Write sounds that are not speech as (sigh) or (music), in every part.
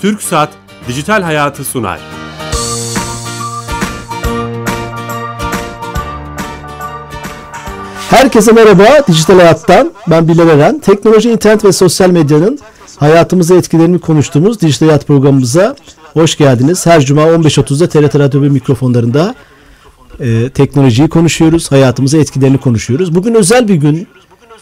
Türk Saat Dijital Hayatı sunar. Herkese merhaba Dijital Hayat'tan. Ben Bilal Eren. Teknoloji, internet ve sosyal medyanın hayatımıza etkilerini konuştuğumuz Dijital Hayat programımıza hoş geldiniz. Her cuma 15.30'da TRT Radyo 1 mikrofonlarında e, teknolojiyi konuşuyoruz, hayatımıza etkilerini konuşuyoruz. Bugün özel bir gün,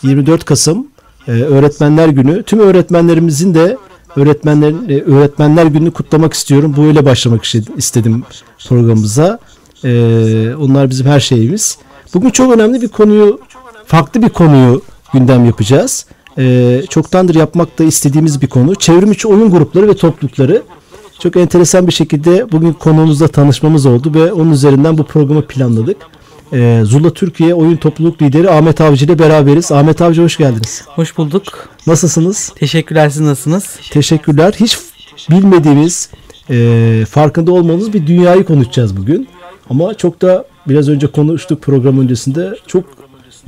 24 Kasım e, Öğretmenler Günü. Tüm öğretmenlerimizin de öğretmenler e, öğretmenler gününü kutlamak istiyorum. Bu öyle başlamak istedim programımıza. E, onlar bizim her şeyimiz. Bugün çok önemli bir konuyu, farklı bir konuyu gündem yapacağız. E, çoktandır yapmak da istediğimiz bir konu. Çevrim içi oyun grupları ve toplulukları. Çok enteresan bir şekilde bugün konuğumuzla tanışmamız oldu ve onun üzerinden bu programı planladık. Ee, Zula Türkiye Oyun Topluluk Lideri Ahmet Avcı ile beraberiz. Ahmet Avcı hoş geldiniz. Hoş bulduk. Nasılsınız? Teşekkürler siz nasılsınız? Teşekkürler. Hiç bilmediğimiz, e, farkında olmamız bir dünyayı konuşacağız bugün. Ama çok da biraz önce konuştuk program öncesinde çok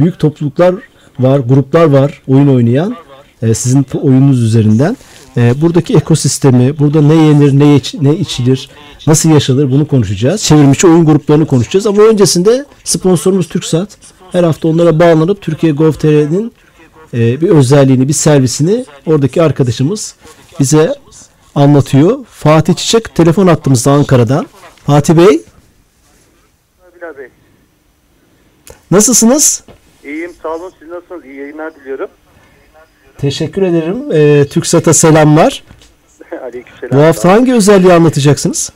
büyük topluluklar var, gruplar var oyun oynayan e, sizin oyununuz üzerinden. E, buradaki ekosistemi, burada ne yenir, ne, iç, ne içilir, nasıl yaşanır bunu konuşacağız. Çevrimiçi oyun gruplarını konuşacağız ama öncesinde sponsorumuz TürkSat. Her hafta onlara bağlanıp Türkiye Gov.tr'nin e, bir özelliğini, bir servisini oradaki arkadaşımız bize anlatıyor. Fatih Çiçek telefon attığımızda Ankara'dan. Fatih Bey. Bey. Nasılsınız? İyiyim sağ olun siz nasılsınız? İyi yayınlar diliyorum. Teşekkür ederim. Ee, TürkSat'a selamlar. (laughs) Aleykümselam. Bu hafta hangi özelliği anlatacaksınız?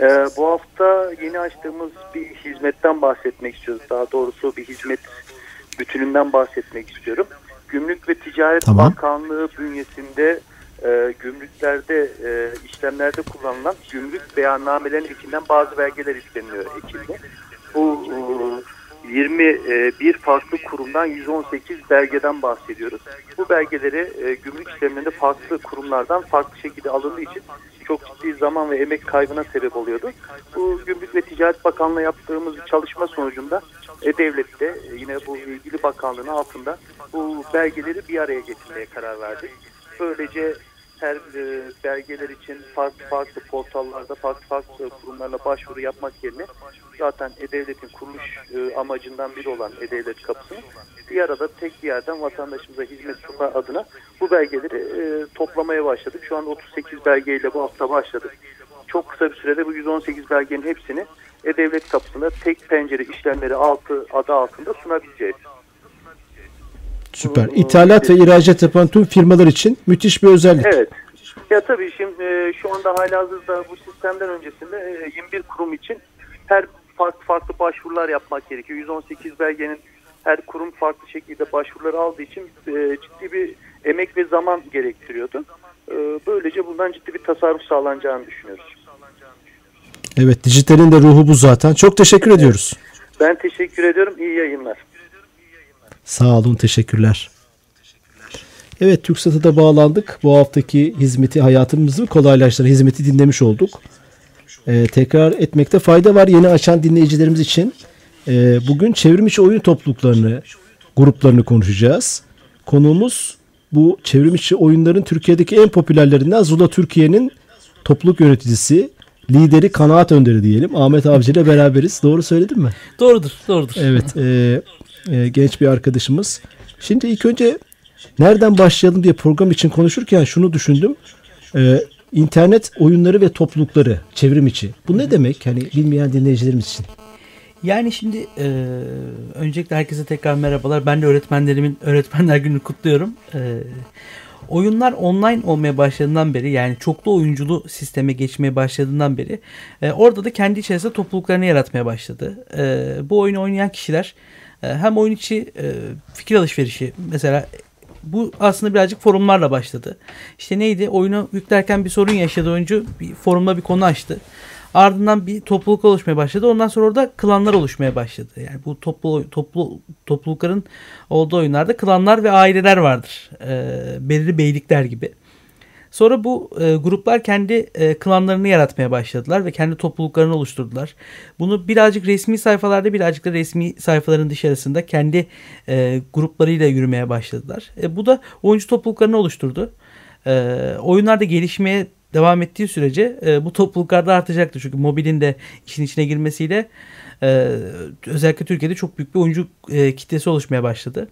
Ee, bu hafta yeni açtığımız bir hizmetten bahsetmek istiyoruz. Daha doğrusu bir hizmet bütününden bahsetmek istiyorum. Gümrük ve Ticaret Tamam. Bakanlığı bünyesinde e, gümrüklerde e, işlemlerde kullanılan gümrük beyannamelerin içinden bazı belgeler isteniyor ekilde. Bu e, 21 farklı kurumdan 118 belgeden bahsediyoruz. Bu belgeleri e, gümrük işlemlerinde farklı kurumlardan farklı şekilde alındığı için çok ciddi zaman ve emek kaybına sebep oluyordu. Bu Gümrük ve Ticaret Bakanlığı yaptığımız çalışma sonucunda E-Devlet'te e, yine bu ilgili bakanlığın altında bu belgeleri bir araya getirmeye karar verdik. Böylece her e, belgeler için farklı farklı portallarda farklı farklı kurumlarla başvuru yapmak yerine zaten E-Devlet'in kuruluş e, amacından biri olan E-Devlet kapısını bir arada tek bir yerden vatandaşımıza hizmet sunma adına bu belgeleri e, toplamaya başladık. Şu an 38 belgeyle bu hafta başladık. Çok kısa bir sürede bu 118 belgenin hepsini E-Devlet kapısında tek pencere işlemleri altı adı altında sunabileceğiz. Süper. İthalat ve ihracat yapan tüm firmalar için müthiş bir özellik. Evet. Ya tabii şimdi e, şu anda halihazırda bu sistemden öncesinde e, 21 kurum için her farklı farklı başvurular yapmak gerekiyor. 118 belgenin her kurum farklı şekilde başvuruları aldığı için e, ciddi bir emek ve zaman gerektiriyordu. E, böylece bundan ciddi bir tasarruf sağlanacağını düşünüyoruz. Evet, dijitalin de ruhu bu zaten. Çok teşekkür ediyoruz. Ben teşekkür ediyorum. İyi yayınlar. Sağ olun, teşekkürler. Evet, TürkSat'a da bağlandık. Bu haftaki hizmeti, hayatımızı kolaylaştıran hizmeti dinlemiş olduk. Ee, tekrar etmekte fayda var yeni açan dinleyicilerimiz için. Ee, bugün çevrim içi oyun topluluklarını, gruplarını konuşacağız. Konuğumuz bu çevrim içi oyunların Türkiye'deki en popülerlerinden Zula Türkiye'nin topluluk yöneticisi, lideri, kanaat önderi diyelim. Ahmet Avcı ile beraberiz. Doğru söyledim mi? Doğrudur, doğrudur. Evet, e, e, genç bir arkadaşımız. Şimdi ilk önce nereden başlayalım diye program için konuşurken şunu düşündüm. E, internet oyunları ve toplulukları çevrim içi. Bu ne demek? Hani bilmeyen dinleyicilerimiz için. Yani şimdi e, öncelikle herkese tekrar merhabalar. Ben de öğretmenlerimin öğretmenler gününü kutluyorum. E, oyunlar online olmaya başladığından beri yani çoklu oyunculu sisteme geçmeye başladığından beri e, orada da kendi içerisinde topluluklarını yaratmaya başladı. E, bu oyunu oynayan kişiler hem oyun içi e, fikir alışverişi mesela bu aslında birazcık forumlarla başladı. İşte neydi? Oyunu yüklerken bir sorun yaşadı oyuncu. Bir forumda bir konu açtı. Ardından bir topluluk oluşmaya başladı. Ondan sonra orada klanlar oluşmaya başladı. Yani bu toplu toplu toplulukların olduğu oyunlarda klanlar ve aileler vardır. E, belirli beylikler gibi. Sonra bu e, gruplar kendi e, klanlarını yaratmaya başladılar ve kendi topluluklarını oluşturdular. Bunu birazcık resmi sayfalarda birazcık da resmi sayfaların dışarısında kendi e, gruplarıyla yürümeye başladılar. E, bu da oyuncu topluluklarını oluşturdu. E, oyunlarda gelişmeye devam ettiği sürece e, bu topluluklarda artacaktır. Çünkü mobilin de işin içine girmesiyle e, özellikle Türkiye'de çok büyük bir oyuncu e, kitlesi oluşmaya başladı.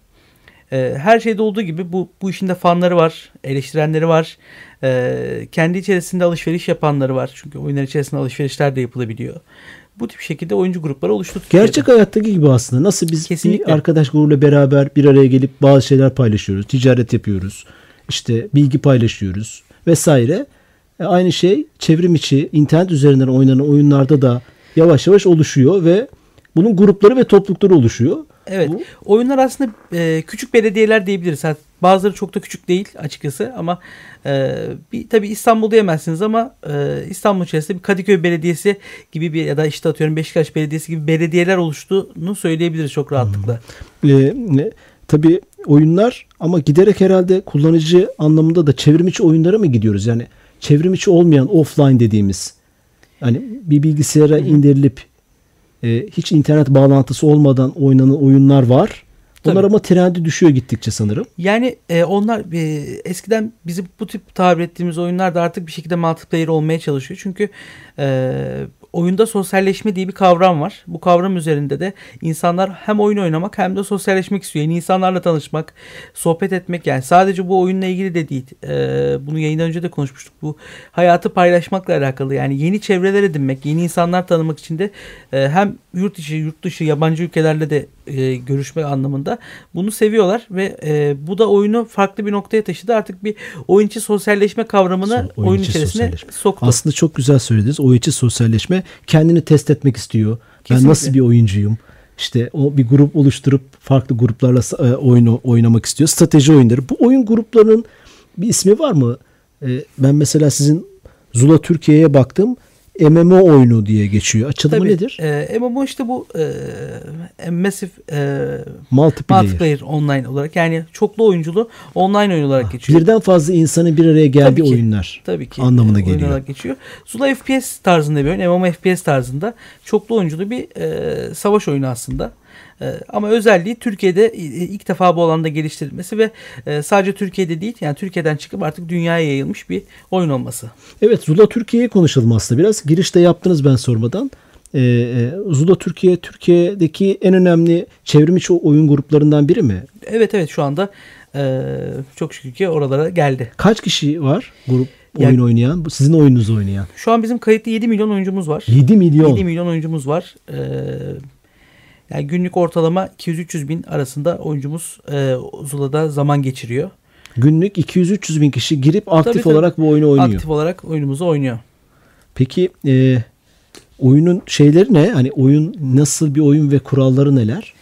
E, her şeyde olduğu gibi bu, bu işin de fanları var, eleştirenleri var. E, kendi içerisinde alışveriş yapanları var. Çünkü oyunlar içerisinde alışverişler de yapılabiliyor. Bu tip şekilde oyuncu grupları oluştu. Türkiye'de. Gerçek hayattaki gibi aslında. Nasıl biz Kesinlikle. bir arkadaş grubuyla beraber bir araya gelip bazı şeyler paylaşıyoruz. Ticaret yapıyoruz. işte bilgi paylaşıyoruz vesaire. E, aynı şey çevrim içi internet üzerinden oynanan oyunlarda da yavaş yavaş oluşuyor ve bunun grupları ve toplulukları oluşuyor. Evet. Bu- Oyunlar aslında e, küçük belediyeler diyebiliriz. Ha, Bazıları çok da küçük değil açıkçası ama e, bir tabii İstanbul diyemezsiniz ama e, İstanbul içerisinde bir Kadıköy Belediyesi gibi bir ya da işte atıyorum Beşiktaş Belediyesi gibi belediyeler oluştuğunu söyleyebiliriz çok rahatlıkla. E, ne- tabii oyunlar ama giderek herhalde kullanıcı anlamında da çevrim içi oyunlara mı gidiyoruz? Yani çevrim içi olmayan offline dediğimiz hani bir bilgisayara indirilip e, hiç internet bağlantısı olmadan oynanan oyunlar var. Bunlar Tabii. ama trendi düşüyor gittikçe sanırım. Yani e, onlar e, eskiden bizi bu tip tabir ettiğimiz oyunlar da artık bir şekilde multiplayer olmaya çalışıyor. Çünkü e, oyunda sosyalleşme diye bir kavram var. Bu kavram üzerinde de insanlar hem oyun oynamak hem de sosyalleşmek istiyor. Yeni insanlarla tanışmak, sohbet etmek yani sadece bu oyunla ilgili de değil. E, bunu yayından önce de konuşmuştuk. Bu hayatı paylaşmakla alakalı. Yani yeni çevreler edinmek, yeni insanlar tanımak için de e, hem yurt içi, yurt dışı, yabancı ülkelerle de e, görüşme anlamında bunu seviyorlar ve e, bu da oyunu farklı bir noktaya taşıdı. Artık bir oyun içi sosyalleşme kavramını So- oyun oyun içerisine sosyalleşme. soktu. Aslında çok güzel söylediniz. O içi sosyalleşme kendini test etmek istiyor. Ben Kesinlikle. nasıl bir oyuncuyum? İşte o bir grup oluşturup farklı gruplarla e, oyunu oynamak istiyor. Strateji oyunları. Bu oyun gruplarının bir ismi var mı? E, ben mesela sizin Zula Türkiye'ye baktım. MMO oyunu diye geçiyor. Açılımı Tabii, nedir? E, MMO işte bu e, Massive e, Multiplayer. Multiplayer online olarak yani çoklu oyunculu online oyun olarak geçiyor. Birden fazla insanın bir araya geldiği Tabii ki. oyunlar. Tabii ki. Anlamına e, geliyor. olarak geçiyor. Zula FPS tarzında bir oyun. MMO FPS tarzında çoklu oyunculu bir e, savaş oyunu aslında. E, ama özelliği Türkiye'de e, ilk defa bu alanda geliştirilmesi ve e, sadece Türkiye'de değil yani Türkiye'den çıkıp artık dünyaya yayılmış bir oyun olması. Evet Zula Türkiye'yi konuşalım aslında biraz. Girişte yaptınız ben sormadan. Ee, e, Zula Türkiye Türkiye'deki en önemli çevrim içi oyun gruplarından biri mi? Evet evet şu anda e, çok şükür ki oralara geldi. Kaç kişi var grup oyun oynayan? Bu sizin oyununuzu oynayan. Şu an bizim kayıtlı 7 milyon oyuncumuz var. 7 milyon. 7 milyon oyuncumuz var. Ee, yani günlük ortalama 200-300 bin arasında oyuncumuz e, Zula'da zaman geçiriyor. Günlük 200-300 bin kişi girip aktif Tabii, tabii. olarak bu oyunu oynuyor. Aktif olarak oyunumuzu oynuyor. Peki e, oyunun şeyleri ne? Hani oyun nasıl bir oyun ve kuralları neler?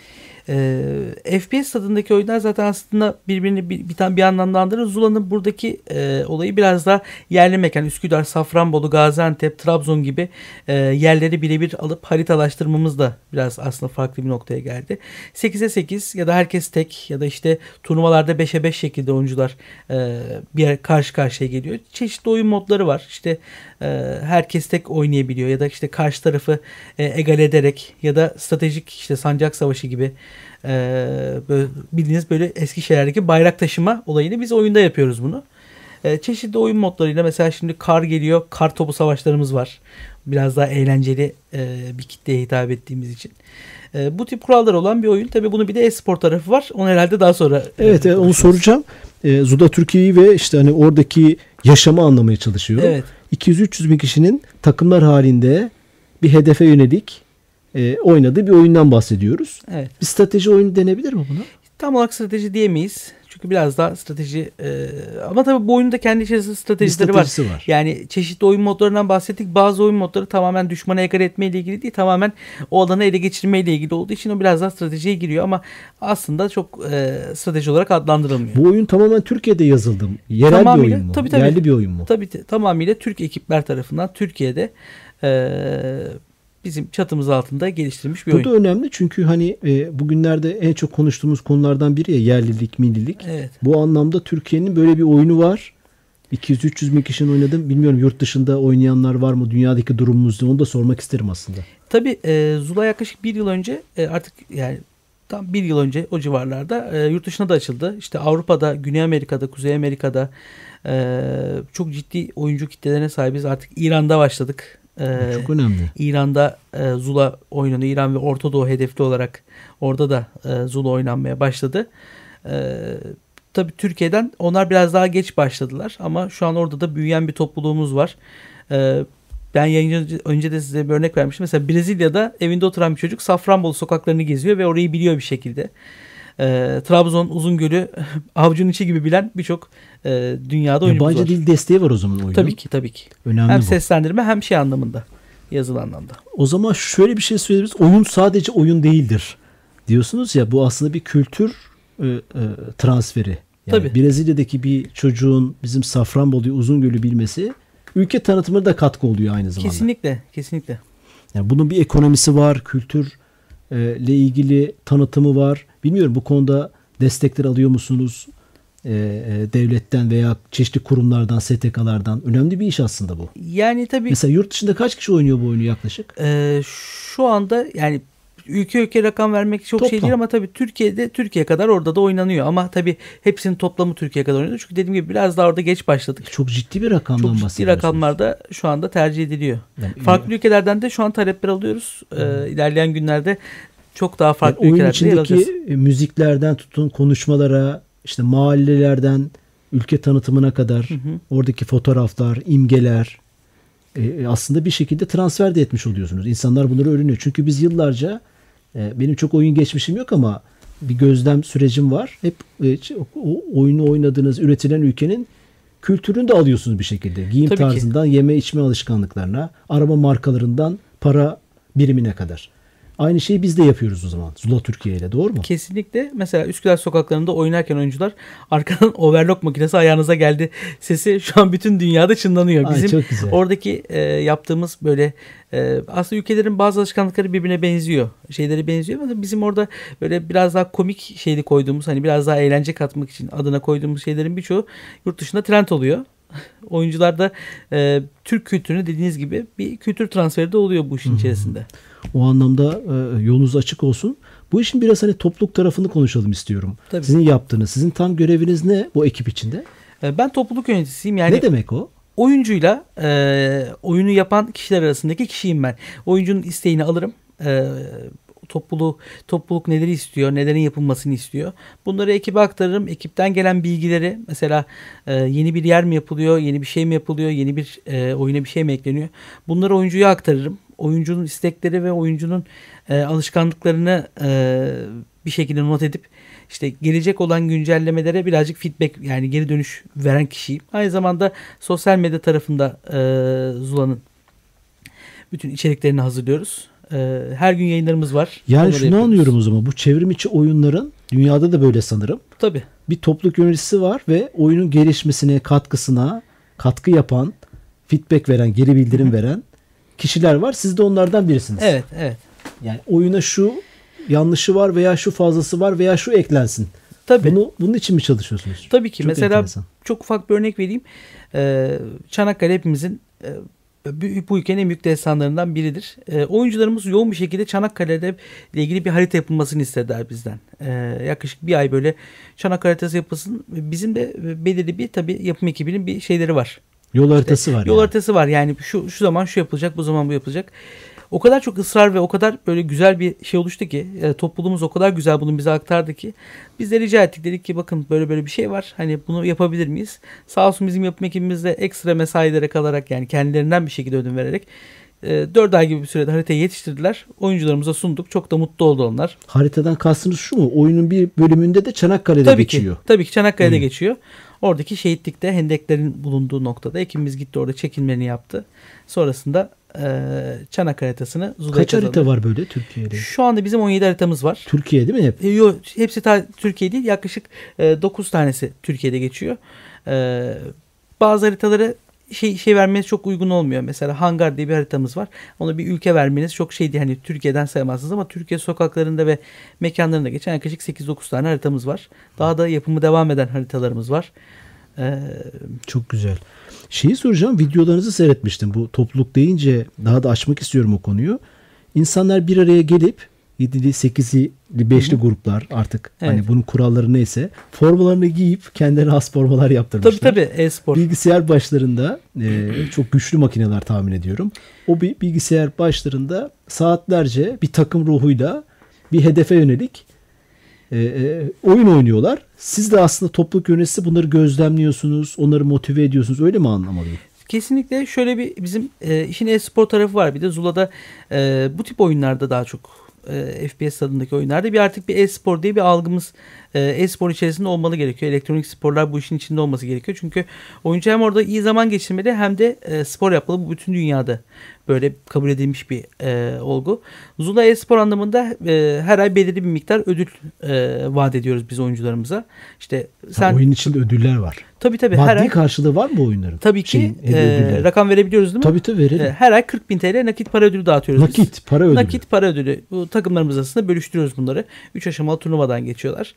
Ee, FPS tadındaki oyunlar zaten aslında birbirini bir, bir, bir anlamda andırır. Zula'nın buradaki e, olayı biraz daha yerli mekan. Üsküdar, Safranbolu, Gaziantep, Trabzon gibi e, yerleri birebir alıp haritalaştırmamız da biraz aslında farklı bir noktaya geldi. 8'e 8 ya da herkes tek ya da işte turnuvalarda 5'e 5 şekilde oyuncular e, bir karşı karşıya geliyor. Çeşitli oyun modları var. İşte e, herkes tek oynayabiliyor ya da işte karşı tarafı e, egal ederek ya da stratejik işte sancak savaşı gibi e, böyle bildiğiniz böyle eski şeylerdeki bayrak taşıma olayını biz oyunda yapıyoruz bunu. E, çeşitli oyun modlarıyla mesela şimdi kar geliyor. Kar topu savaşlarımız var. Biraz daha eğlenceli e, bir kitleye hitap ettiğimiz için. E, bu tip kurallar olan bir oyun. Tabii bunun bir de e-spor tarafı var. Onu herhalde daha sonra e, Evet, evet onu soracağım. E, Zuda Türkiye'yi ve işte hani oradaki yaşamı anlamaya çalışıyorum. Evet. 200-300 bin kişinin takımlar halinde bir hedefe yönelik e, oynadığı bir oyundan bahsediyoruz. Evet. Bir strateji oyunu denebilir mi buna? Tam olarak strateji diyemeyiz. Çünkü biraz daha strateji e, ama tabii bu oyunun da kendi içerisinde Bir stratejileri var. stratejisi var. Yani çeşitli oyun modlarından bahsettik. Bazı oyun modları tamamen düşmanı egal etme ile ilgili değil. Tamamen o alanı ele geçirme ile ilgili olduğu için o biraz daha stratejiye giriyor ama aslında çok e, strateji olarak adlandırılmıyor. Bu oyun tamamen Türkiye'de yazıldı. mı? Yerel bir Tamamıyla, oyun mu? tabii, tabii. Yerli bir oyun mu? Tabii tamamıyla Türk ekipler tarafından Türkiye'de e, bizim çatımız altında geliştirilmiş bir Bu oyun. da önemli çünkü hani e, bugünlerde en çok konuştuğumuz konulardan biri ya yerlilik, millilik. Evet. Bu anlamda Türkiye'nin böyle bir oyunu var. 200-300 bin kişinin oynadım. Bilmiyorum yurt dışında oynayanlar var mı? Dünyadaki durumumuz ne? Onu da sormak isterim aslında. Tabii e, Zula yaklaşık bir yıl önce e, artık yani tam bir yıl önce o civarlarda e, yurt dışına da açıldı. İşte Avrupa'da, Güney Amerika'da, Kuzey Amerika'da e, çok ciddi oyuncu kitlelerine sahibiz. Artık İran'da başladık. E, Çok önemli. İran'da e, Zula oynanıyor. İran ve Orta Doğu hedefli olarak orada da e, Zula oynanmaya başladı. E, tabii Türkiye'den onlar biraz daha geç başladılar ama şu an orada da büyüyen bir topluluğumuz var. E, ben yayın önce de size bir örnek vermiştim. Mesela Brezilya'da evinde oturan bir çocuk Safranbolu sokaklarını geziyor ve orayı biliyor bir şekilde. E, Trabzon Uzungöl'ü (laughs) avucunun içi gibi bilen birçok e, dünyada oyuncumuz Yabancı var. dil desteği var o zaman oyunun. Tabii ki tabii ki. Önemli Hem bu. seslendirme hem şey anlamında. Yazılı anlamda. O zaman şöyle bir şey söyleyebiliriz. Oyun sadece oyun değildir. Diyorsunuz ya bu aslında bir kültür e, e, transferi. Yani Tabii. Brezilya'daki bir çocuğun bizim Safranbolu'yu Uzungöl'ü bilmesi ülke tanıtımına da katkı oluyor aynı zamanda. Kesinlikle, kesinlikle. Yani bunun bir ekonomisi var, kültür ile ilgili tanıtımı var. Bilmiyorum bu konuda destekler alıyor musunuz? E, e, devletten veya çeşitli kurumlardan, STK'lardan. Önemli bir iş aslında bu. Yani tabii Mesela yurt dışında kaç kişi oynuyor bu oyunu yaklaşık? e, şu anda yani ülke ülke rakam vermek çok şey Toplam. değil ama tabii Türkiye'de Türkiye kadar orada da oynanıyor ama tabii hepsinin toplamı Türkiye kadar oynanıyor. Çünkü dediğim gibi biraz daha orada geç başladık. Çok ciddi bir rakamdan Çok ciddi rakamlarda şu anda tercih ediliyor. Yani- Farklı ülkelerden de şu an talepler alıyoruz. E, ilerleyen günlerde çok daha farklı Yani oyun içindeki e, müziklerden tutun konuşmalara, işte mahallelerden ülke tanıtımına kadar oradaki fotoğraflar, imgeler e, aslında bir şekilde transfer de etmiş oluyorsunuz. İnsanlar bunları öğreniyor. Çünkü biz yıllarca e, benim çok oyun geçmişim yok ama bir gözlem sürecim var. Hep e, o oyunu oynadığınız, üretilen ülkenin kültürünü de alıyorsunuz bir şekilde. Giyim Tabii ki. tarzından yeme içme alışkanlıklarına, araba markalarından para birimine kadar. Aynı şeyi biz de yapıyoruz o zaman. Zula Türkiye ile doğru mu? Kesinlikle. Mesela Üsküdar sokaklarında oynarken oyuncular arkadan (laughs) overlock makinesi ayağınıza geldi sesi şu an bütün dünyada çınlanıyor. Ay, Bizim çok güzel. oradaki e, yaptığımız böyle e, aslında ülkelerin bazı alışkanlıkları birbirine benziyor. Şeyleri benziyor ama bizim orada böyle biraz daha komik şeyli koyduğumuz hani biraz daha eğlence katmak için adına koyduğumuz şeylerin birçoğu yurt dışında trend oluyor. (laughs) Oyuncular da e, Türk kültürünü dediğiniz gibi bir kültür transferi de oluyor bu işin içerisinde. O anlamda e, yolunuz açık olsun. Bu işin biraz hani topluluk tarafını konuşalım istiyorum. Tabii. Sizin yaptığınız, sizin tam göreviniz ne bu ekip içinde? E, ben topluluk yöneticisiyim. Yani ne demek o? oyuncuyla e, oyunu yapan kişiler arasındaki kişiyim ben. Oyuncunun isteğini alırım. E, topluluğu, topluluk neleri istiyor, nelerin yapılmasını istiyor. Bunları ekibe aktarırım. Ekipten gelen bilgileri mesela e, yeni bir yer mi yapılıyor, yeni bir şey mi yapılıyor, yeni bir e, oyuna bir şey mi ekleniyor. Bunları oyuncuya aktarırım. Oyuncunun istekleri ve oyuncunun e, alışkanlıklarını e, bir şekilde not edip işte gelecek olan güncellemelere birazcık feedback yani geri dönüş veren kişiyim. Aynı zamanda sosyal medya tarafında e, Zula'nın bütün içeriklerini hazırlıyoruz. E, her gün yayınlarımız var. Yani Onları şunu yapıyoruz. anlıyorum o zaman. Bu çevrim içi oyunların dünyada da böyle sanırım. Tabii. Bir topluluk yöneticisi var ve oyunun gelişmesine, katkısına katkı yapan, feedback veren, geri bildirim veren kişiler var. Siz de onlardan birisiniz. Evet, evet. Yani oyuna şu yanlışı var veya şu fazlası var veya şu eklensin. Tabii. Bunu bunun için mi çalışıyorsunuz? Tabii ki. Çok Mesela enteresan. çok ufak bir örnek vereyim. Ee, Çanakkale hepimizin e, bu ülkenin en büyük destanlarından biridir. E, oyuncularımız yoğun bir şekilde Çanakkale'de ile ilgili bir harita yapılmasını istediler bizden. E, yaklaşık bir ay böyle Çanakkale haritası yapılsın. Bizim de belirli bir tabii yapım ekibinin bir şeyleri var. Yol haritası var. Yol yani. haritası var. Yani şu şu zaman şu yapılacak, bu zaman bu yapılacak. O kadar çok ısrar ve o kadar böyle güzel bir şey oluştu ki e, topluluğumuz o kadar güzel bunu bize aktardı ki biz de rica ettik dedik ki bakın böyle böyle bir şey var hani bunu yapabilir miyiz? Sağ olsun bizim yapım ekibimiz de ekstra mesailere kalarak yani kendilerinden bir şekilde ödün vererek e, 4 ay gibi bir sürede haritayı yetiştirdiler. Oyuncularımıza sunduk. Çok da mutlu oldu onlar. Haritadan kastınız şu mu? Oyunun bir bölümünde de Çanakkale'de Tabii geçiyor. ki. Tabii ki Çanakkale'de Oyun. geçiyor. Oradaki şehitlikte hendeklerin bulunduğu noktada ekibimiz gitti orada çekilmelerini yaptı. Sonrasında e, Çanakkale haritasını Zula'ya Kaç harita var böyle Türkiye'de? Şu anda bizim 17 haritamız var. Türkiye değil mi hep? E, Yo, hepsi ta- Türkiye değil. Yaklaşık e, 9 tanesi Türkiye'de geçiyor. E, bazı haritaları şey, şey vermeniz çok uygun olmuyor. Mesela Hangar diye bir haritamız var. Onu bir ülke vermeniz çok şey değil. Hani Türkiye'den saymazsınız ama Türkiye sokaklarında ve mekanlarında geçen yaklaşık 8-9 tane haritamız var. Daha da yapımı devam eden haritalarımız var. E, Çok güzel. Şeyi soracağım. Videolarınızı seyretmiştim. Bu topluluk deyince daha da açmak istiyorum o konuyu. İnsanlar bir araya gelip 7'li 8'li 5'li gruplar artık Evet. hani bunun kuralları neyse formalarını giyip kendilerine has formalar yaptırmışlar. Tabii tabii e-spor. Bilgisayar başlarında e, çok güçlü makineler tahmin ediyorum. O bir bilgisayar başlarında saatlerce bir takım ruhuyla bir hedefe yönelik e, e, oyun oynuyorlar. Siz de aslında topluluk yöneticisi bunları gözlemliyorsunuz, onları motive ediyorsunuz. Öyle mi anlamalıyım? Kesinlikle şöyle bir bizim e, işin e-spor tarafı var. Bir de Zula'da e, bu tip oyunlarda daha çok e, FPS tadındaki oyunlarda bir artık bir e-spor diye bir algımız e-spor içerisinde olmalı gerekiyor. Elektronik sporlar bu işin içinde olması gerekiyor. Çünkü oyuncu hem orada iyi zaman geçirmeli hem de e, spor yapmalı. Bu bütün dünyada böyle kabul edilmiş bir e, olgu. Zula e-spor anlamında e, her ay belirli bir miktar ödül e, vaat ediyoruz biz oyuncularımıza. İşte Ha, sen oyun içinde ödüller var. tabii tabii her Maddi ay karşılığı var mı bu oyunların? tabii ki Şeyin, e, rakam verebiliyoruz değil mi? Tabii tabii verelim. E, her ay 40 bin TL nakit para ödülü dağıtıyoruz. biz. Nakit, para ödülü. Nakit para ödülü. Bu takımlarımız arasında bölüştürüyoruz bunları. 3 aşamalı turnuvadan geçiyorlar.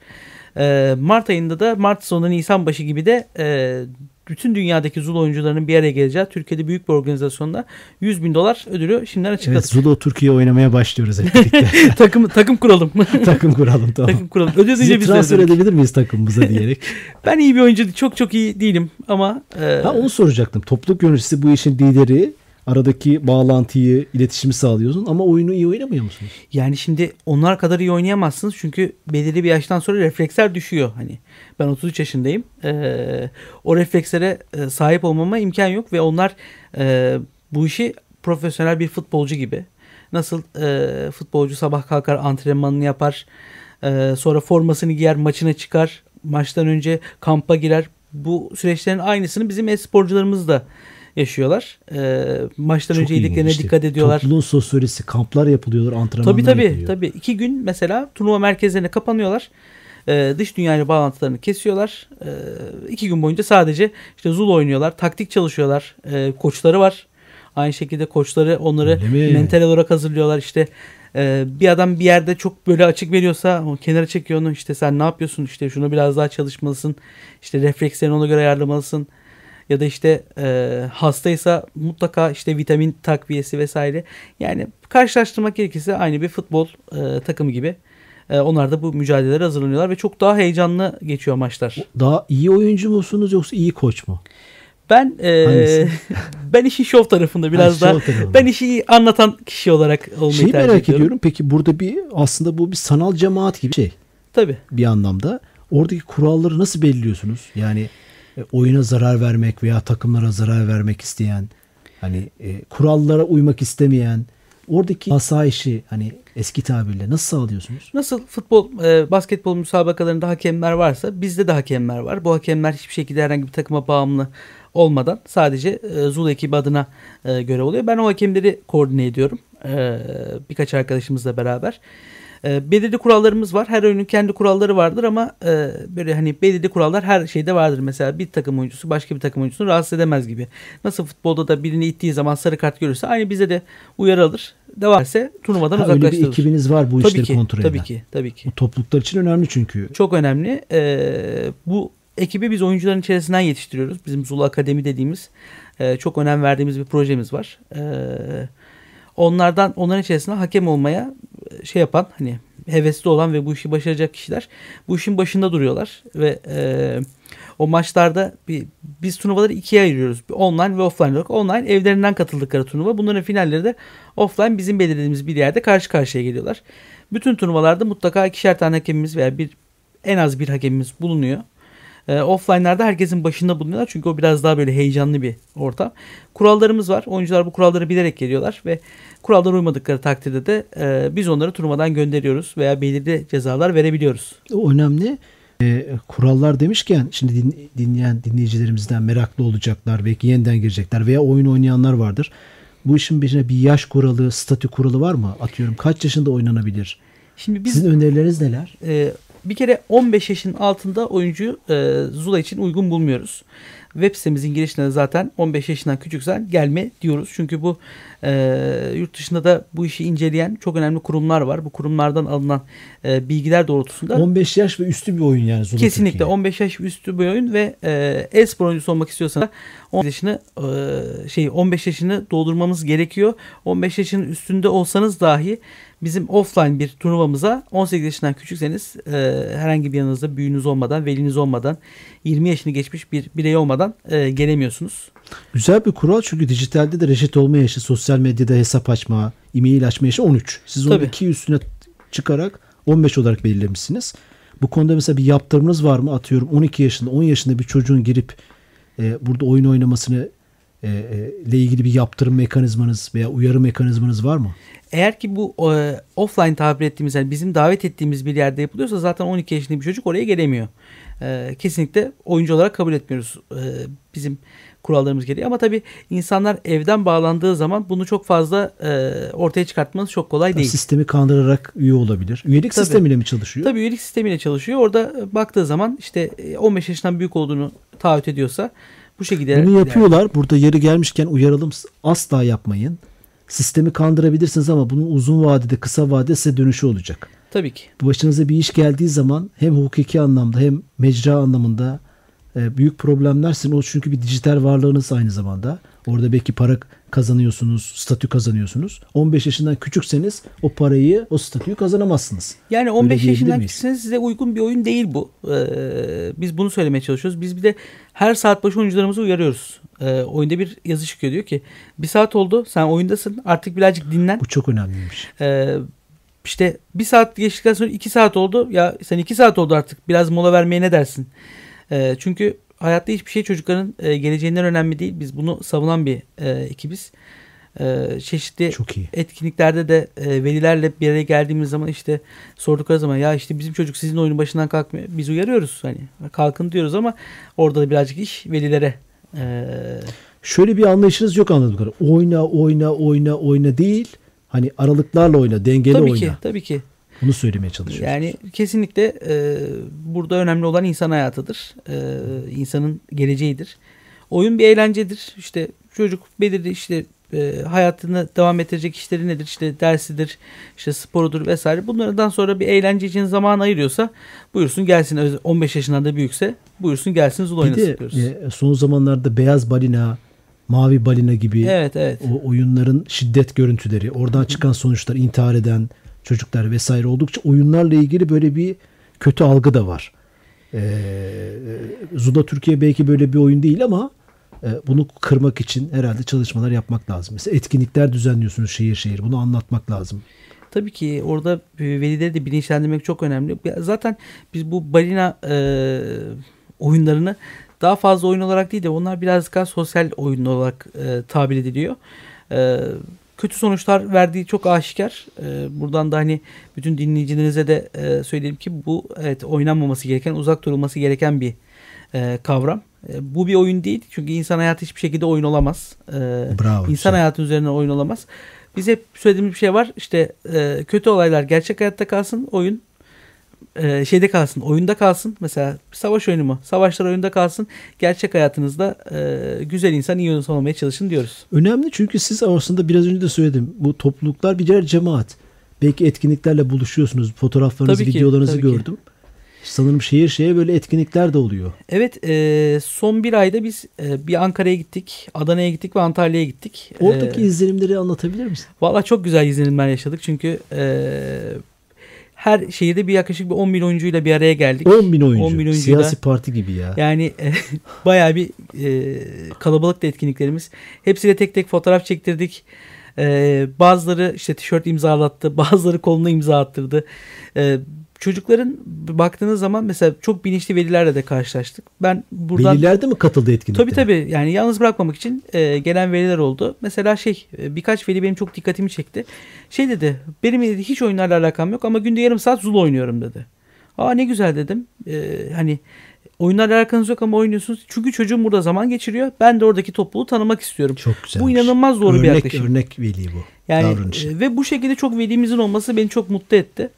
E, Mart ayında da Mart sonu Nisan başı gibi de e, bütün dünyadaki Zul oyuncularının bir araya geleceği Türkiye'de büyük bir organizasyonda 100 bin dolar ödülü şimdiden açıkladık. Evet, Zulo Türkiye oynamaya başlıyoruz hep birlikte. (laughs) takım takım kuralım. (laughs) Takım kuralım tamam. takım kuralım. Ödül Sizi biz transfer edebilir miyiz takımımıza (laughs) diyerek. Ben iyi bir oyuncu çok çok iyi değilim ama e, Ha onu soracaktım. Topluluk yöneticisi bu işin lideri. Aradaki bağlantıyı, iletişimi sağlıyorsun ama oyunu iyi oynamıyor musunuz? Yani şimdi onlar kadar iyi oynayamazsınız çünkü belirli bir yaştan sonra refleksler düşüyor. Hani ben 33 yaşındayım. Ee, o reflekslere e, sahip olmama imkan yok ve onlar e, bu işi profesyonel bir futbolcu gibi. Nasıl e, futbolcu sabah kalkar antrenmanını yapar, e, sonra formasını giyer, maçına çıkar, maçtan önce kampa girer. Bu süreçlerin aynısını bizim e-sporcularımız da yaşıyorlar. E, maçtan Çok önce ilginç iyiliklerine işte. dikkat ediyorlar. Topluluğun sosyolojisi, kamplar yapılıyorlar, antrenmanlar Tabii tabii yapılıyor. tabii. İki gün mesela turnuva merkezlerine kapanıyorlar. Ee, dış dünyayla bağlantılarını kesiyorlar. Ee, iki gün boyunca sadece işte Zul oynuyorlar. Taktik çalışıyorlar. Ee, koçları var. Aynı şekilde koçları onları mental olarak hazırlıyorlar. İşte e, bir adam bir yerde çok böyle açık veriyorsa o kenara çekiyor onu. İşte sen ne yapıyorsun? İşte şunu biraz daha çalışmalısın. İşte reflekslerini ona göre ayarlamalısın. Ya da işte e, hastaysa mutlaka işte vitamin takviyesi vesaire. Yani karşılaştırmak gerekirse aynı bir futbol e, takımı gibi. E, onlar da bu mücadelelere hazırlanıyorlar ve çok daha heyecanlı geçiyor maçlar. Daha iyi oyuncu musunuz yoksa iyi koç mu? Ben e, (laughs) ben işin şov tarafında biraz Ha, daha tarafında. ben işi anlatan kişi olarak olmayı Şeyi tercih merak ediyorum. ediyorum. Peki burada bir aslında bu bir sanal cemaat gibi şey Tabii. bir anlamda. Oradaki kuralları nasıl belirliyorsunuz? Yani oyuna zarar vermek veya takımlara zarar vermek isteyen, hani e, kurallara uymak istemeyen, oradaki asayişi hani eski tabirle nasıl sağlıyorsunuz? Nasıl futbol, e, basketbol müsabakalarında hakemler varsa bizde de hakemler var. Bu hakemler hiçbir şekilde herhangi bir takıma bağımlı olmadan sadece e, Zula ekibi adına e, görev oluyor. Ben o hakemleri koordine ediyorum. E, birkaç arkadaşımızla beraber. E, belirli kurallarımız var. Her oyunun kendi kuralları vardır ama e, böyle hani belirli kurallar her şeyde vardır. Mesela bir takım oyuncusu başka bir takım oyuncusunu rahatsız edemez gibi. Nasıl futbolda da birini ittiği zaman sarı kart görürse aynı bize de uyarı alır. Devam etse turnuvadan Ha, öyle bir uzaklaştırılır. ekibiniz var bu tabii işleri ki, kontrol eden. tabii ki, tabii ki. Bu topluluklar için önemli çünkü. Çok önemli. Ee, bu ekibi biz oyuncuların içerisinden yetiştiriyoruz. Bizim Zula Akademi dediğimiz e, çok önem verdiğimiz bir projemiz var. Ee, onlardan onların içerisinde hakem olmaya e, şey yapan hani hevesli olan ve bu işi başaracak kişiler bu işin başında duruyorlar ve e, o maçlarda bir, biz turnuvaları ikiye ayırıyoruz. Online ve offline olarak. Online evlerinden katıldıkları turnuva. Bunların finalleri de offline bizim belirlediğimiz bir yerde karşı karşıya geliyorlar. Bütün turnuvalarda mutlaka ikişer tane hakemimiz veya bir en az bir hakemimiz bulunuyor. E, offline'larda herkesin başında bulunuyorlar çünkü o biraz daha böyle heyecanlı bir ortam. Kurallarımız var. Oyuncular bu kuralları bilerek geliyorlar ve kurallara uymadıkları takdirde de e, biz onları turnuvadan gönderiyoruz veya belirli cezalar verebiliyoruz. O önemli. E, kurallar demişken şimdi din- dinleyen dinleyicilerimizden meraklı olacaklar belki yeniden girecekler veya oyun oynayanlar vardır. Bu işin bir, bir yaş kuralı, statü kuralı var mı? Atıyorum kaç yaşında oynanabilir? Şimdi biz Sizin önerileriniz neler? e, bir kere 15 yaşın altında oyuncuyu e, Zula için uygun bulmuyoruz. Web sitemizin girişinde de zaten 15 yaşından küçüksen gelme diyoruz. Çünkü bu e, yurt dışında da bu işi inceleyen çok önemli kurumlar var. Bu kurumlardan alınan e, bilgiler doğrultusunda 15 yaş ve üstü bir oyun yani Zula kesinlikle Türkiye. 15 yaş üstü bir oyun ve e, e-spor oyuncusu olmak istiyorsanız 15 yaşını e, şey 15 yaşını doldurmamız gerekiyor. 15 yaşının üstünde olsanız dahi bizim offline bir turnuvamıza 18 yaşından küçükseniz e, herhangi bir yanınızda büyüğünüz olmadan, veliniz olmadan, 20 yaşını geçmiş bir birey olmadan e, gelemiyorsunuz. Güzel bir kural çünkü dijitalde de reşit olma yaşı, sosyal medyada hesap açma, e-mail açma yaşı 13. Siz onu Tabii. 2 üstüne çıkarak 15 olarak belirlemişsiniz. Bu konuda mesela bir yaptırımınız var mı? Atıyorum 12 yaşında, 10 yaşında bir çocuğun girip e, burada oyun oynamasını ile ilgili bir yaptırım mekanizmanız veya uyarı mekanizmanız var mı? Eğer ki bu e, offline tabir ettiğimiz yani bizim davet ettiğimiz bir yerde yapılıyorsa zaten 12 yaşında bir çocuk oraya gelemiyor. E, kesinlikle oyuncu olarak kabul etmiyoruz e, bizim kurallarımız gereği. Ama tabii insanlar evden bağlandığı zaman bunu çok fazla e, ortaya çıkartmanız çok kolay değil. Sistemi kandırarak üye olabilir. Üyelik Tabii. sistemiyle mi çalışıyor? Tabii üyelik sistemiyle çalışıyor. Orada e, baktığı zaman işte e, 15 yaşından büyük olduğunu taahhüt ediyorsa bu şekilde Bunu yapıyorlar. Burada yeri gelmişken uyaralım. Asla yapmayın. Sistemi kandırabilirsiniz ama bunun uzun vadede, kısa vadede size dönüşü olacak. Tabii ki. Başınıza bir iş geldiği zaman hem hukuki anlamda hem mecra anlamında e, büyük problemler sizin o çünkü bir dijital varlığınız aynı zamanda. Orada belki para kazanıyorsunuz, statü kazanıyorsunuz. 15 yaşından küçükseniz o parayı, o statüyü kazanamazsınız. Yani Öyle 15 diyebilir yaşından küçükseniz size uygun bir oyun değil bu. Ee, biz bunu söylemeye çalışıyoruz. Biz bir de her saat başı oyuncularımızı uyarıyoruz. Ee, oyunda bir yazı çıkıyor diyor ki bir saat oldu sen oyundasın artık birazcık dinlen. Bu çok önemliymiş. Ee, işte bir saat geçtikten sonra iki saat oldu. Ya sen iki saat oldu artık biraz mola vermeye ne dersin? Ee, çünkü hayatta hiçbir şey çocukların e, geleceğinden önemli değil. Biz bunu savunan bir e, ekibiz. Ee, çeşitli Çok iyi. etkinliklerde de e, velilerle bir araya geldiğimiz zaman işte sordukları zaman ya işte bizim çocuk sizin oyunun başından kalkmıyor. Biz uyarıyoruz hani kalkın diyoruz ama orada da birazcık iş velilere. e, Şöyle bir anlayışınız yok anladığım kadarıyla. Oyna, oyna, oyna, oyna değil. Hani aralıklarla oyna, dengeli tabii oyna. ki tabii ki. Bunu söylemeye çalışıyoruz. Yani kesinlikle e, burada önemli olan insan hayatıdır. E, insanın geleceğidir. Oyun bir eğlencedir. İşte çocuk belirli işte e, hayatını devam ettirecek işleri nedir? İşte dersidir, işte sporudur vesaire. Bunlardan sonra bir eğlence için zaman ayırıyorsa buyursun gelsin. Öz- 15 yaşından da büyükse buyursun gelsin zul oynasın de diyoruz. e, son zamanlarda beyaz balina, mavi balina gibi evet evet. o oyunların şiddet görüntüleri, oradan çıkan sonuçlar, intihar eden çocuklar vesaire oldukça oyunlarla ilgili böyle bir kötü algı da var. Ee, Türkiye belki böyle bir oyun değil ama e, bunu kırmak için herhalde çalışmalar yapmak lazım. Mesela etkinlikler düzenliyorsunuz şehir şehir. Bunu anlatmak lazım. Tabii ki orada e, velileri de bilinçlendirmek çok önemli. Zaten biz bu balina e, oyunlarını daha fazla oyun olarak değil de onlar biraz daha sosyal oyun olarak e, tabir ediliyor. E, kötü sonuçlar verdiği çok aşikar. E, buradan da hani bütün dinleyicilerinize de e, söyleyeyim ki bu evet oynanmaması gereken, uzak durulması gereken bir e, kavram. E, bu bir oyun değil çünkü insan hayatı hiçbir şekilde oyun olamaz. E, Bravo. İnsan güzel. hayatı üzerine oyun olamaz. Biz hep söylediğimiz bir şey var. İşte e, kötü olaylar gerçek hayatta kalsın. Oyun e, şeyde kalsın. Oyunda kalsın. Mesela savaş oyunu mu? Savaşlar oyunda kalsın. Gerçek hayatınızda e, güzel insan, iyi insan olmaya çalışın diyoruz. Önemli çünkü siz aslında biraz önce de söyledim. Bu topluluklar birer cemaat. Belki etkinliklerle buluşuyorsunuz. Fotoğraflarınızı, Tabii ki, videolarınızı tabii ki. gördüm. Sanırım şehir şehir böyle etkinlikler de oluyor. Evet e, son bir ayda biz e, bir Ankara'ya gittik. Adana'ya gittik ve Antalya'ya gittik. Oradaki E, izlenimleri anlatabilir misin? Valla çok güzel izlenimler yaşadık. Çünkü e, her şehirde bir yaklaşık bir 10 bin oyuncuyla bir araya geldik. 10 bin oyuncu. 10 bin oyuncuyla- Siyasi parti gibi ya. Yani e, (laughs) bayağı bir e, kalabalıktı etkinliklerimiz. Hepsiyle tek tek fotoğraf çektirdik. E, bazıları işte tişört imzalattı. (laughs) Bazıları koluna imza attırdı. E, çocukların baktığınız zaman mesela çok bilinçli velilerle de karşılaştık. Ben buradan... Veliler de mi katıldı etkinliklere? Tabii tabii yani yalnız bırakmamak için e, gelen veliler oldu. Mesela şey e, birkaç veli benim çok dikkatimi çekti. Şey dedi benim dedi, hiç oyunlarla alakam yok ama günde yarım saat Zulu oynuyorum dedi. Aa ne güzel dedim. E, hani oyunlarla alakanız yok ama oynuyorsunuz. Çünkü çocuğum burada zaman geçiriyor. Ben de oradaki topluluğu tanımak istiyorum. Çok güzel. Bu inanılmaz doğru bir örnek, yaklaşım. Örnek veli bu. Yani e, ve bu şekilde çok velimizin olması beni çok mutlu etti.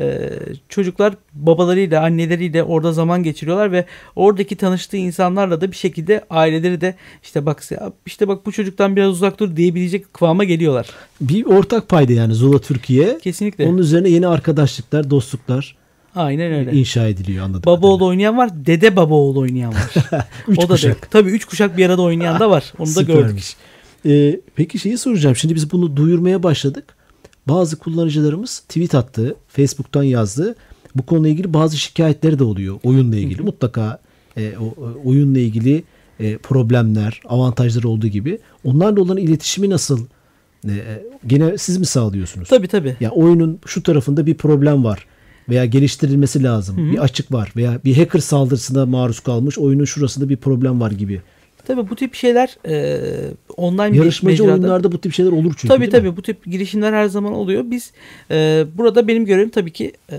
Ee, çocuklar babalarıyla anneleriyle orada zaman geçiriyorlar ve oradaki tanıştığı insanlarla da bir şekilde aileleri de işte bak işte bak bu çocuktan biraz uzak dur diyebilecek kıvama geliyorlar. Bir ortak payda yani Zula Türkiye. Kesinlikle. Onun üzerine yeni arkadaşlıklar, dostluklar Aynen öyle. inşa ediliyor anladım. Baba oğlu oynayan var, dede baba oğlu oynayan var. (laughs) Üç o da kuşak. de- tabii üç kuşak bir arada oynayan da var. Onu da gördük. Süpermiş. Ee, peki şeyi soracağım. Şimdi biz bunu duyurmaya başladık. Bazı kullanıcılarımız tweet attı, Facebook'tan yazdı. Bu konuyla ilgili bazı şikayetleri de oluyor oyunla ilgili. Mutlaka e, o, e, oyunla ilgili e, problemler, avantajları olduğu gibi. Onlarla olan iletişimi nasıl e, e, gene siz mi sağlıyorsunuz? Tabii tabii. Ya oyunun şu tarafında bir problem var veya geliştirilmesi lazım. Bir açık var veya bir hacker saldırısına maruz kalmış oyunun şurasında bir problem var gibi. Tabii bu tip şeyler e, online Yarışmacı mecrada- oyunlarda bu tip şeyler olur çünkü. Tabii tabii mi? bu tip girişimler her zaman oluyor. Biz e, burada benim görevim tabii ki e,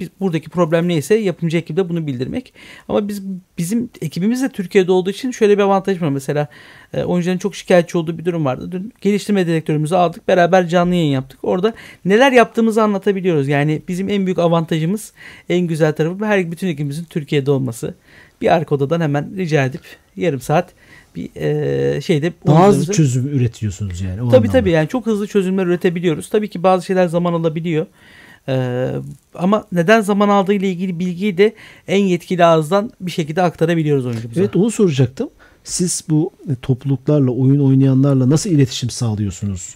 biz buradaki problem neyse yapımcı ekibe bunu bildirmek. Ama biz bizim ekibimiz de Türkiye'de olduğu için şöyle bir avantaj var. Mesela e, oyuncuların çok şikayetçi olduğu bir durum vardı. Dün geliştirme direktörümüzü aldık. Beraber canlı yayın yaptık. Orada neler yaptığımızı anlatabiliyoruz. Yani bizim en büyük avantajımız, en güzel tarafı her bütün ekibimizin Türkiye'de olması. Bir arka odadan hemen rica edip yarım saat bir e, şeyde Daha hızlı çözüm üretiyorsunuz yani. o Tabii anlamda. tabii yani çok hızlı çözümler üretebiliyoruz. Tabii ki bazı şeyler zaman alabiliyor. Ee, ama neden zaman aldığı ile ilgili bilgiyi de en yetkili ağızdan bir şekilde aktarabiliyoruz oyuncumuza. Evet onu soracaktım. Siz bu topluluklarla, oyun oynayanlarla nasıl iletişim sağlıyorsunuz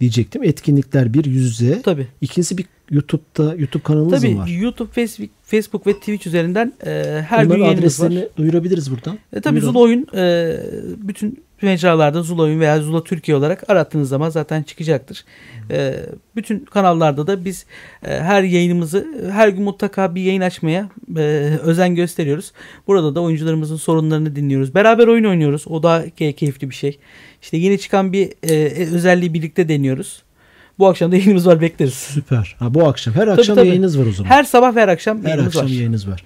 diyecektim. Etkinlikler bir yüz yüze. Tabii. İkincisi bir YouTube'da YouTube kanalınız Tabii mı var? YouTube, Facebook, Facebook ve Twitch üzerinden e, her Onların gün yayınımız var. duyurabiliriz buradan. E, tabii Buyurun. Zula Oyun e, bütün mecralarda Zula Oyun veya Zula Türkiye olarak arattığınız zaman zaten çıkacaktır. E, bütün kanallarda da biz e, her yayınımızı her gün mutlaka bir yayın açmaya e, özen gösteriyoruz. Burada da oyuncularımızın sorunlarını dinliyoruz. Beraber oyun oynuyoruz. O da key- keyifli bir şey. İşte yeni çıkan bir e, özelliği birlikte deniyoruz. Bu akşam da yayınımız var bekleriz. Süper. Ha, bu akşam. Her akşam tabii. yayınınız var o zaman. Her sabah ve her akşam Her yayınımız akşam var. yayınız var.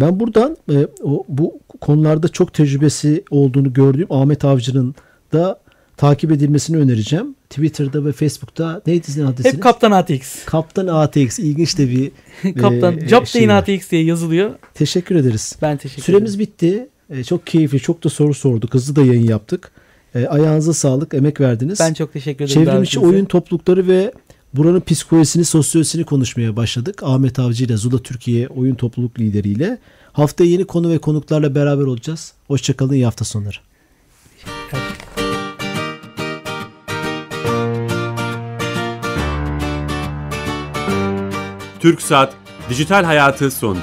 Ben buradan e, o, bu konularda çok tecrübesi olduğunu gördüğüm Ahmet Avcı'nın da takip edilmesini önereceğim. Twitter'da ve Facebook'ta neydi sizin adresiniz? Hep Kaptan ATX. Kaptan ATX ilginç de bir (laughs) Kaptan e, Captain var. ATX diye yazılıyor. Teşekkür ederiz. Ben teşekkür Süremiz ederim. bitti. E, çok keyifli, çok da soru sorduk. Hızlı da yayın yaptık. E, ayağınıza sağlık, emek verdiniz. Ben çok teşekkür ederim. Çevrim içi davetinize. oyun toplulukları ve buranın psikolojisini, sosyolojisini konuşmaya başladık. Ahmet Avcı ile Zula Türkiye oyun topluluk lideriyle. Haftaya yeni konu ve konuklarla beraber olacağız. Hoşçakalın, iyi hafta sonları. TürkSat Dijital Hayatı sondu.